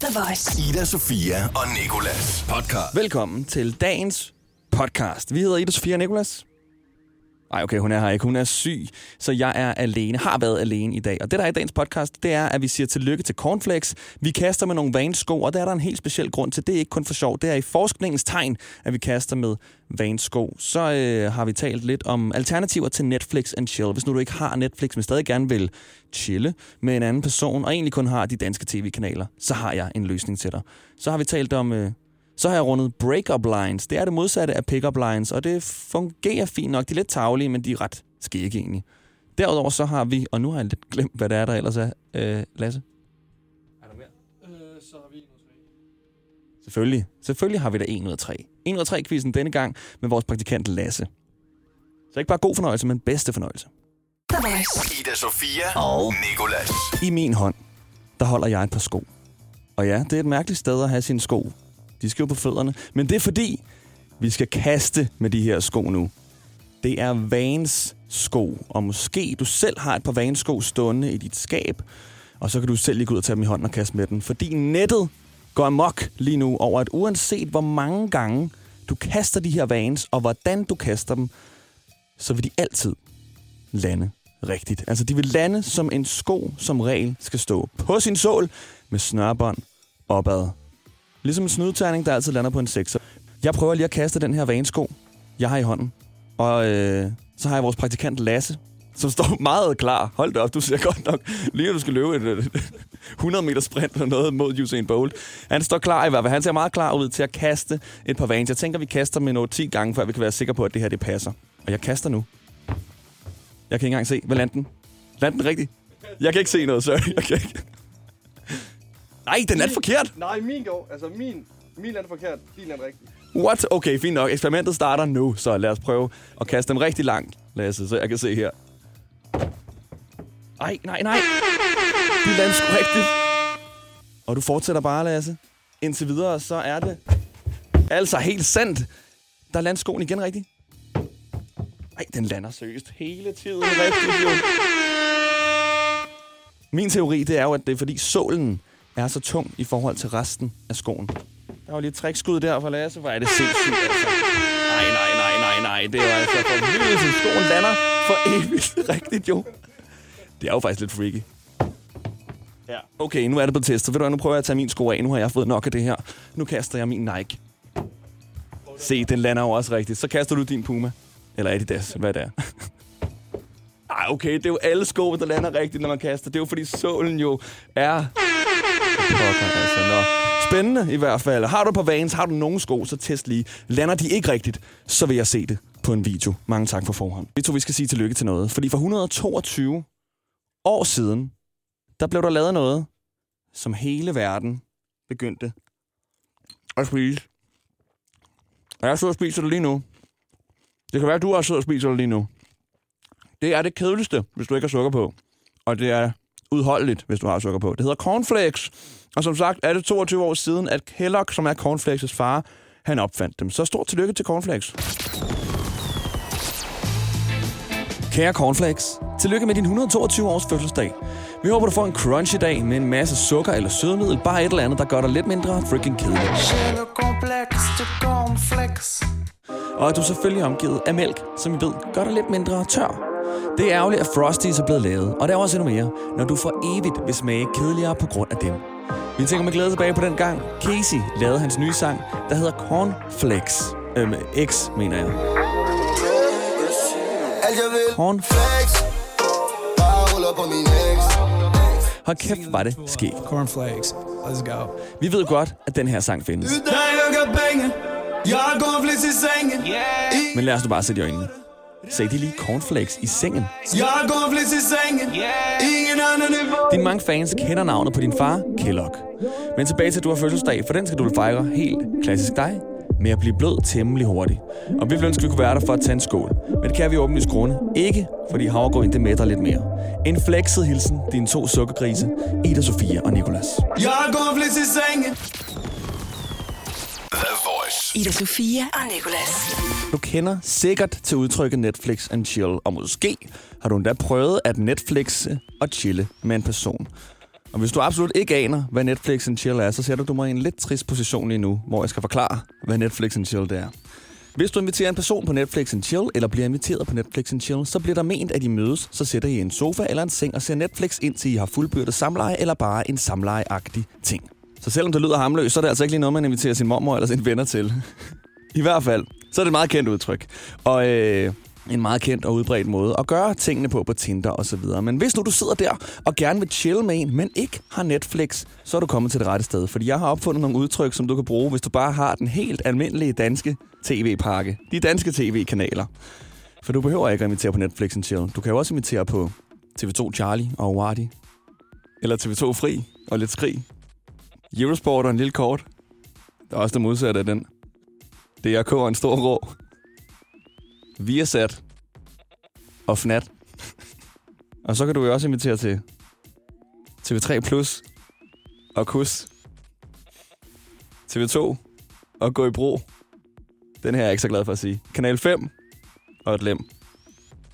The Voice. Ida, Sofia og Nikolas podcast. Velkommen til dagens podcast. Vi hedder Ida Sofia og Nicolas. Nej, okay, hun er her ikke. Hun er syg, så jeg er alene. Har været alene i dag. Og det, der er i dagens podcast, det er, at vi siger tillykke til Cornflakes. Vi kaster med nogle vansko, og der er der en helt speciel grund til. Det er ikke kun for sjov. Det er i forskningens tegn, at vi kaster med vansko. Så øh, har vi talt lidt om alternativer til Netflix and chill. Hvis nu du ikke har Netflix, men stadig gerne vil chille med en anden person, og egentlig kun har de danske tv-kanaler, så har jeg en løsning til dig. Så har vi talt om... Øh, så har jeg rundet break-up lines. Det er det modsatte af pick-up lines, og det fungerer fint nok. De er lidt tavlige, men de er ret skægge egentlig. Derudover så har vi, og nu har jeg lidt glemt, hvad det er, der ellers er, øh, Lasse. Er der mere? Øh, så har vi 1 ud af 3. Selvfølgelig. Selvfølgelig har vi da 1 ud af 3. 1 ud af 3 quizzen denne gang med vores praktikant Lasse. Så ikke bare god fornøjelse, men bedste fornøjelse. Ida, Sofia og Nikolas. I min hånd, der holder jeg et par sko. Og ja, det er et mærkeligt sted at have sine sko. De skal jo på fødderne. Men det er fordi, vi skal kaste med de her sko nu. Det er Vans sko, og måske du selv har et par Vans sko stående i dit skab, og så kan du selv lige gå ud og tage dem i hånden og kaste med den. Fordi nettet går amok lige nu over, at uanset hvor mange gange du kaster de her Vans, og hvordan du kaster dem, så vil de altid lande rigtigt. Altså, de vil lande som en sko, som regel skal stå på sin sål med snørbånd opad. Ligesom en snydeterning, der altid lander på en sekser. Jeg prøver lige at kaste den her vanesko, jeg har i hånden. Og øh, så har jeg vores praktikant Lasse, som står meget klar. Hold da op, du ser godt nok lige, at du skal løbe et et 100 meter sprint eller noget mod Usain Bolt. Han står klar i hvert fald. Han ser meget klar ud til at kaste et par vanes. Jeg tænker, vi kaster med noget 10 gange, før vi kan være sikre på, at det her det passer. Og jeg kaster nu. Jeg kan ikke engang se. Hvad landte den? Landte den rigtigt? Jeg kan ikke se noget, sorry. Jeg kan ikke. Nej, den er forkert. Nej, min går. Altså, min, min er forkert. Din er rigtig. What? Okay, fint nok. Eksperimentet starter nu, så lad os prøve at kaste dem rigtig langt, Lasse, så jeg kan se her. Ej, nej, nej. De lander sgu rigtigt. Og du fortsætter bare, Lasse. Indtil videre, så er det altså helt sandt. Der lander skoen igen rigtigt. Ej, den lander seriøst hele tiden rigtigt, jo. Min teori, det er jo, at det er fordi sålen er så tung i forhold til resten af skoen. Der var lige et trækskud der for Lasse. Hvor er det sindssygt, altså. Nej, nej, nej, nej, nej. Det er jo altså for vildt, at skoen lander for evigt rigtigt, jo. Det er jo faktisk lidt freaky. Ja. Okay, nu er det blevet testet. Ved du hvad, nu prøver jeg at tage min sko af. Nu har jeg fået nok af det her. Nu kaster jeg min Nike. Se, den lander jo også rigtigt. Så kaster du din Puma. Eller Adidas, hvad det er. Ej, okay, det er jo alle sko, der lander rigtigt, når man kaster. Det er jo fordi sålen jo er... Pokker, altså, nå. Spændende i hvert fald. Har du på Vans, har du nogen sko, så test lige. Lander de ikke rigtigt, så vil jeg se det på en video. Mange tak for forhånd. Vi tror, vi skal sige tillykke til noget. Fordi for 122 år siden, der blev der lavet noget, som hele verden begyndte at spise. Og jeg sidder og spiser det lige nu. Det kan være, at du også sidder og spiser det lige nu. Det er det kedeligste, hvis du ikke har sukker på. Og det er udholdeligt, hvis du har sukker på. Det hedder cornflakes. Og som sagt er det 22 år siden, at Kellogg, som er cornflakes' far, han opfandt dem. Så stort tillykke til cornflakes. Kære cornflakes, tillykke med din 122 års fødselsdag. Vi håber, du får en crunchy dag med en masse sukker eller sødmiddel. Bare et eller andet, der gør dig lidt mindre freaking kedelig. Og at du selvfølgelig er omgivet af mælk, som vi ved gør dig lidt mindre tør. Det er ærgerligt, at Frosties er blevet lavet, og der er også endnu mere, når du for evigt vil smage kedeligere på grund af dem. Vi tænker med glæde tilbage på den gang, Casey lavede hans nye sang, der hedder Cornflakes. Øhm, X, mener jeg. Alt jeg vil Corn. flex Bare ruller på min ex Hold kæft, var det skægt. Cornflakes. Let's go. Vi ved godt, at den her sang findes. Cornflakes Men lad os nu bare sætte i øjnene. Sagde de lige cornflakes i sengen? Jeg har cornflakes i sengen Ingen anden Dine mange fans kender navnet på din far, Kellogg. Men tilbage til, at du har fødselsdag, for den skal du fejre helt klassisk dig med at blive blød temmelig hurtigt. Og vi ville ønske, at vi kunne være der for at tage en skål. Men det kan vi åbenlyst grunde ikke, fordi havregryn det mætter lidt mere. En flexet hilsen, dine to sukkergrise, Ida Sofia og Nikolas. Jeg har cornflakes i sengen Voice. Ida Sofia og Nicolas. Du kender sikkert til udtrykket Netflix and chill, og måske har du endda prøvet at Netflixe og chille med en person. Og hvis du absolut ikke aner, hvad Netflix and Chill er, så sætter du mig i en lidt trist position lige nu, hvor jeg skal forklare, hvad Netflix and Chill det er. Hvis du inviterer en person på Netflix and Chill, eller bliver inviteret på Netflix and Chill, så bliver der ment, at I mødes, så sætter I i en sofa eller en seng og ser Netflix, indtil I har fuldbyrdet samleje eller bare en samlejeagtig ting. Så selvom det lyder hamløst, så er det altså ikke lige noget, man inviterer sin mormor eller sine venner til. I hvert fald, så er det et meget kendt udtryk. Og øh, en meget kendt og udbredt måde at gøre tingene på på Tinder og så videre. Men hvis nu du sidder der og gerne vil chill med en, men ikke har Netflix, så er du kommet til det rette sted. Fordi jeg har opfundet nogle udtryk, som du kan bruge, hvis du bare har den helt almindelige danske tv-pakke. De danske tv-kanaler. For du behøver ikke at invitere på Netflix en chill. Du kan jo også invitere på TV2 Charlie og Wardy. Eller TV2 Fri og lidt skrig. Eurosport og en lille kort. Der er også det modsatte af den. DRK og en stor rå. Viasat og Fnat. og så kan du jo også invitere til TV3 Plus og Kus. TV2 og Gå i Bro. Den her er jeg ikke så glad for at sige. Kanal 5 og et lem.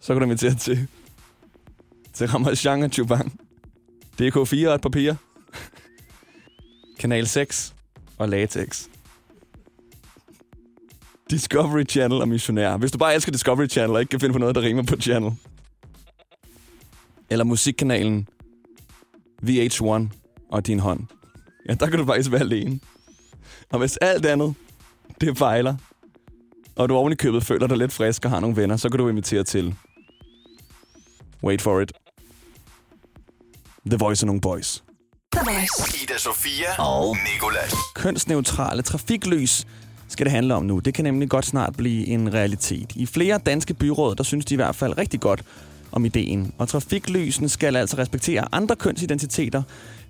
Så kan du invitere til til Ramachan og Chubang. DK4 og et papir. Kanal 6 og Latex. Discovery Channel og missionær. Hvis du bare elsker Discovery Channel og ikke kan finde på noget, der rimer på Channel. Eller musikkanalen VH1 og din hånd. Ja, der kan du faktisk være alene. Og hvis alt andet, det fejler, og du oven i købet føler dig lidt frisk og har nogle venner, så kan du invitere til Wait for it. The Voice of nogle boys. The Voice. Ida Sofia og Nikolas. kønsneutrale trafiklys skal det handle om nu. Det kan nemlig godt snart blive en realitet. I flere danske byråd, der synes de i hvert fald rigtig godt om ideen. Og trafiklysene skal altså respektere andre kønsidentiteter,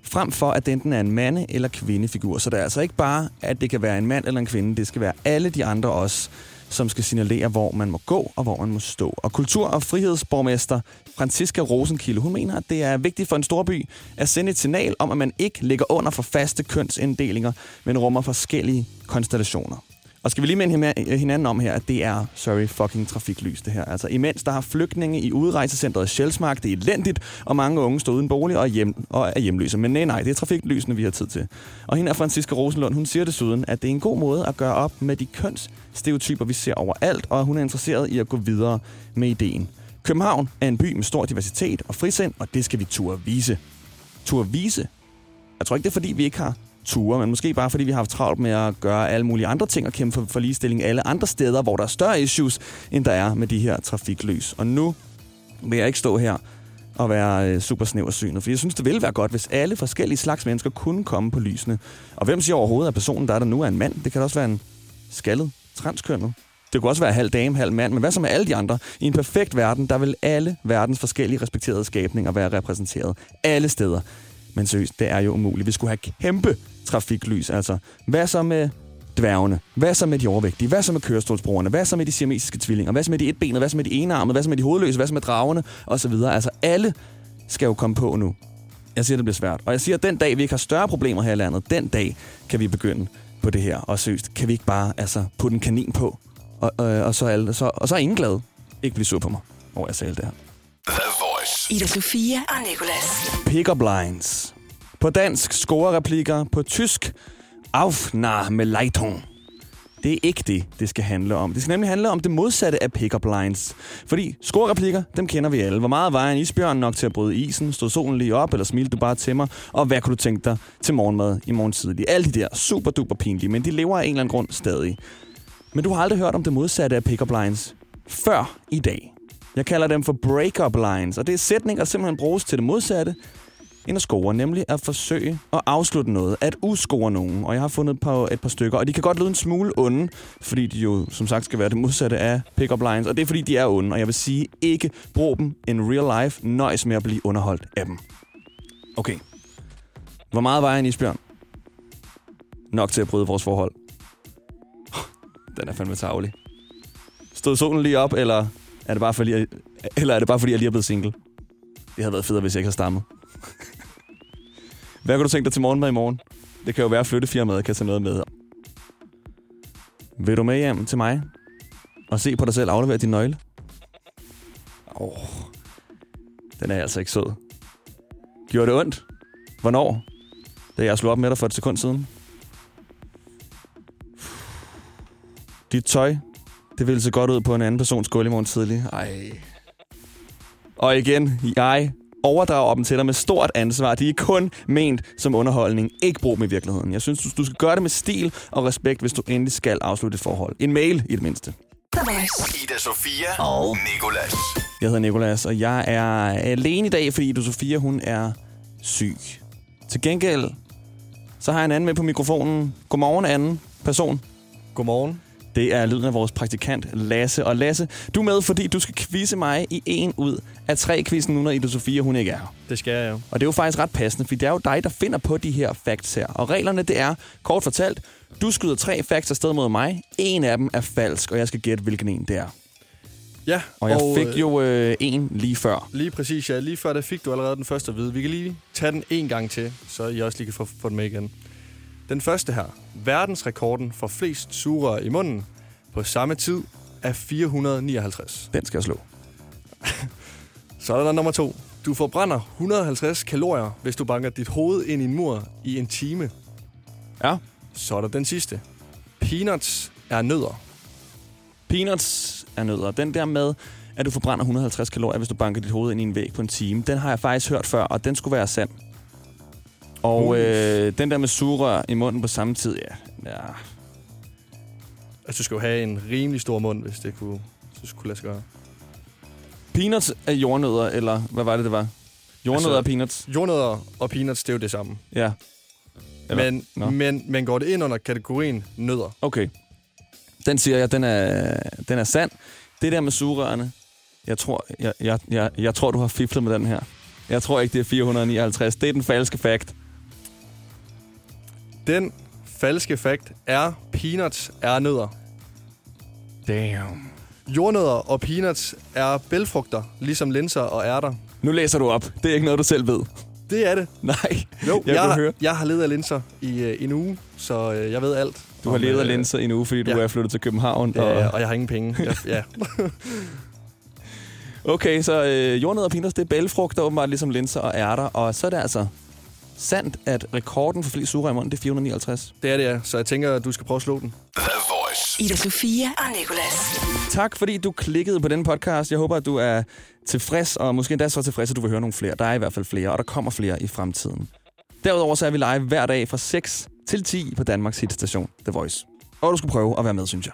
frem for at det enten er en mande- eller kvindefigur. Så det er altså ikke bare, at det kan være en mand eller en kvinde. Det skal være alle de andre også, som skal signalere, hvor man må gå og hvor man må stå. Og kultur- og frihedsborgmester Franziska Rosenkilde, hun mener, at det er vigtigt for en storby at sende et signal om, at man ikke ligger under for faste kønsinddelinger, men rummer forskellige konstellationer. Og skal vi lige minde hinanden om her, at det er, sorry, fucking trafiklys det her. Altså imens der har flygtninge i udrejsecentret Sjælsmark, det er elendigt, og mange unge står uden bolig og, er hjem, og er hjemløse. Men nej, nej, det er trafiklysene, vi har tid til. Og hende er Franziska Rosenlund, hun siger desuden, at det er en god måde at gøre op med de kønsstereotyper, vi ser overalt, og hun er interesseret i at gå videre med ideen. København er en by med stor diversitet og frisind, og det skal vi turde vise. Turde vise? Jeg tror ikke, det er fordi, vi ikke har ture, men måske bare fordi vi har haft travlt med at gøre alle mulige andre ting og kæmpe for, for ligestilling alle andre steder, hvor der er større issues, end der er med de her trafiklys. Og nu vil jeg ikke stå her og være øh, super snæversynet, for jeg synes, det ville være godt, hvis alle forskellige slags mennesker kunne komme på lysene. Og hvem siger overhovedet, at personen, der er der nu, er en mand? Det kan også være en skaldet, transkønnet. Det kunne også være halv dame, halv mand, men hvad så med alle de andre? I en perfekt verden, der vil alle verdens forskellige respekterede skabninger være repræsenteret. Alle steder. Men seriøst, det er jo umuligt. Vi skulle have kæmpe trafiklys. Altså, hvad så med dværgene? Hvad så med de overvægtige? Hvad så med kørestolsbrugerne? Hvad så med de siamesiske tvillinger? Hvad så med de etbenede? Hvad så med de enarmede? Hvad så med de hovedløse? Hvad så med dragerne? Og så videre. Altså, alle skal jo komme på nu. Jeg siger, det bliver svært. Og jeg siger, at den dag, vi ikke har større problemer her i landet, den dag kan vi begynde på det her. Og seriøst, kan vi ikke bare altså, putte en kanin på? Og, øh, og, så, er alle, så, og så er ingen glad. Ikke blive sur på mig, over jeg sagde alt det her. The Voice. Ida Sofia og Nicolas. Pick-up lines. På dansk scorereplikker. På tysk auf nach med Leitung. Det er ikke det, det skal handle om. Det skal nemlig handle om det modsatte af pick-up lines. Fordi scorereplikker, dem kender vi alle. Hvor meget vejer en isbjørn nok til at bryde isen? Stod solen lige op, eller smilte du bare til mig? Og hvad kunne du tænke dig til morgenmad i morgen tidlig? Alle de der super duper pinlige, men de lever af en eller anden grund stadig. Men du har aldrig hørt om det modsatte af pick-up lines før i dag. Jeg kalder dem for break-up lines, og det er sætninger, der simpelthen bruges til det modsatte end at score, nemlig at forsøge at afslutte noget, at uscore nogen. Og jeg har fundet et par, et par stykker, og de kan godt lyde en smule onde, fordi de jo som sagt skal være det modsatte af pick-up lines, og det er fordi, de er onde, og jeg vil sige, ikke brug dem in real life, nøjes med at blive underholdt af dem. Okay. Hvor meget vejer en isbjørn? Nok til at bryde vores forhold. Den er fandme tavlig. Stod solen lige op, eller er det bare fordi, jeg, eller er det bare fordi, jeg lige er blevet single? Det havde været federe, hvis jeg ikke havde stammet. Hvad kan du tænke dig til morgenmad i morgen? Det kan jo være, at flyttefirmaet kan tage noget med. Vil du med hjem til mig? Og se på dig selv aflevere din nøgle? Åh, oh, den er altså ikke sød. Gjorde det ondt? Hvornår? Da jeg slog op med dig for et sekund siden. Dit tøj, det ville se godt ud på en anden persons gulv i morgen tidlig. Ej. Og igen, jeg overdrager dem til dig med stort ansvar. De er kun ment som underholdning, ikke brug med i virkeligheden. Jeg synes, du, skal gøre det med stil og respekt, hvis du endelig skal afslutte et forhold. En mail i det mindste. Ida Sofia og Nikolas. Jeg hedder Nikolas, og jeg er alene i dag, fordi du Sofia, hun er syg. Til gengæld, så har jeg en anden med på mikrofonen. Godmorgen, anden person. Godmorgen. Det er lyden af vores praktikant, Lasse. Og Lasse, du er med, fordi du skal quizze mig i en ud af tre quizzen nu, når Ida Sofia, hun ikke er her. Det skal jeg jo. Og det er jo faktisk ret passende, for det er jo dig, der finder på de her facts her. Og reglerne, det er, kort fortalt, du skyder tre facts afsted mod mig. En af dem er falsk, og jeg skal gætte, hvilken en det er. Ja, Og jeg fik øh, jo øh, en lige før. Lige præcis, ja. Lige før, der fik du allerede den første at vide. Vi kan lige tage den en gang til, så I også lige kan få, få den med igen. Den første her. Verdensrekorden for flest sugerør i munden på samme tid er 459. Den skal jeg slå. Så er der nummer to. Du forbrænder 150 kalorier, hvis du banker dit hoved ind i en mur i en time. Ja. Så er der den sidste. Peanuts er nødder. Peanuts er nødder. Den der med, at du forbrænder 150 kalorier, hvis du banker dit hoved ind i en væg på en time, den har jeg faktisk hørt før, og den skulle være sand. Og øh, den der med sugerør i munden på samme tid, ja. ja. Altså, du skal jo have en rimelig stor mund, hvis det kunne, så skulle lade sig gøre. Peanuts er jordnødder, eller hvad var det, det var? Jordnødder Altså- og peanuts? Jordnødder og peanuts, det er jo det samme. Ja. Eller- Men, Nå. men, men går det ind under kategorien nødder? Okay. Den siger jeg, den er, den er sand. Det der med sugerørene, jeg tror, jeg, jeg, jeg, jeg tror, du har fiflet med den her. Jeg tror ikke, det er 459. Det er den falske fact. Den falske fakt er, peanuts er nødder. Damn. Jordnødder og peanuts er bælfrugter, ligesom linser og ærter. Nu læser du op. Det er ikke noget, du selv ved. Det er det. Nej. Jo, jeg, jeg, høre. jeg har levet af linser i øh, en uge, så øh, jeg ved alt. Du har om, levet af øh, linser i en uge, fordi du ja. er flyttet til København. Ja, ja, Og... og jeg har ingen penge. Jeg, ja. Okay, så øh, jordnødder og peanuts, det er bælfrugter, åbenbart ligesom linser og ærter. Og så er det altså sandt, at rekorden for flest sugerør i munden, det er 459. Det er det, ja. Så jeg tænker, at du skal prøve at slå den. The Voice. Ida Sofia og Nikolas. Tak, fordi du klikkede på den podcast. Jeg håber, at du er tilfreds, og måske endda så tilfreds, at du vil høre nogle flere. Der er i hvert fald flere, og der kommer flere i fremtiden. Derudover så er vi live hver dag fra 6 til 10 på Danmarks hitstation The Voice. Og du skal prøve at være med, synes jeg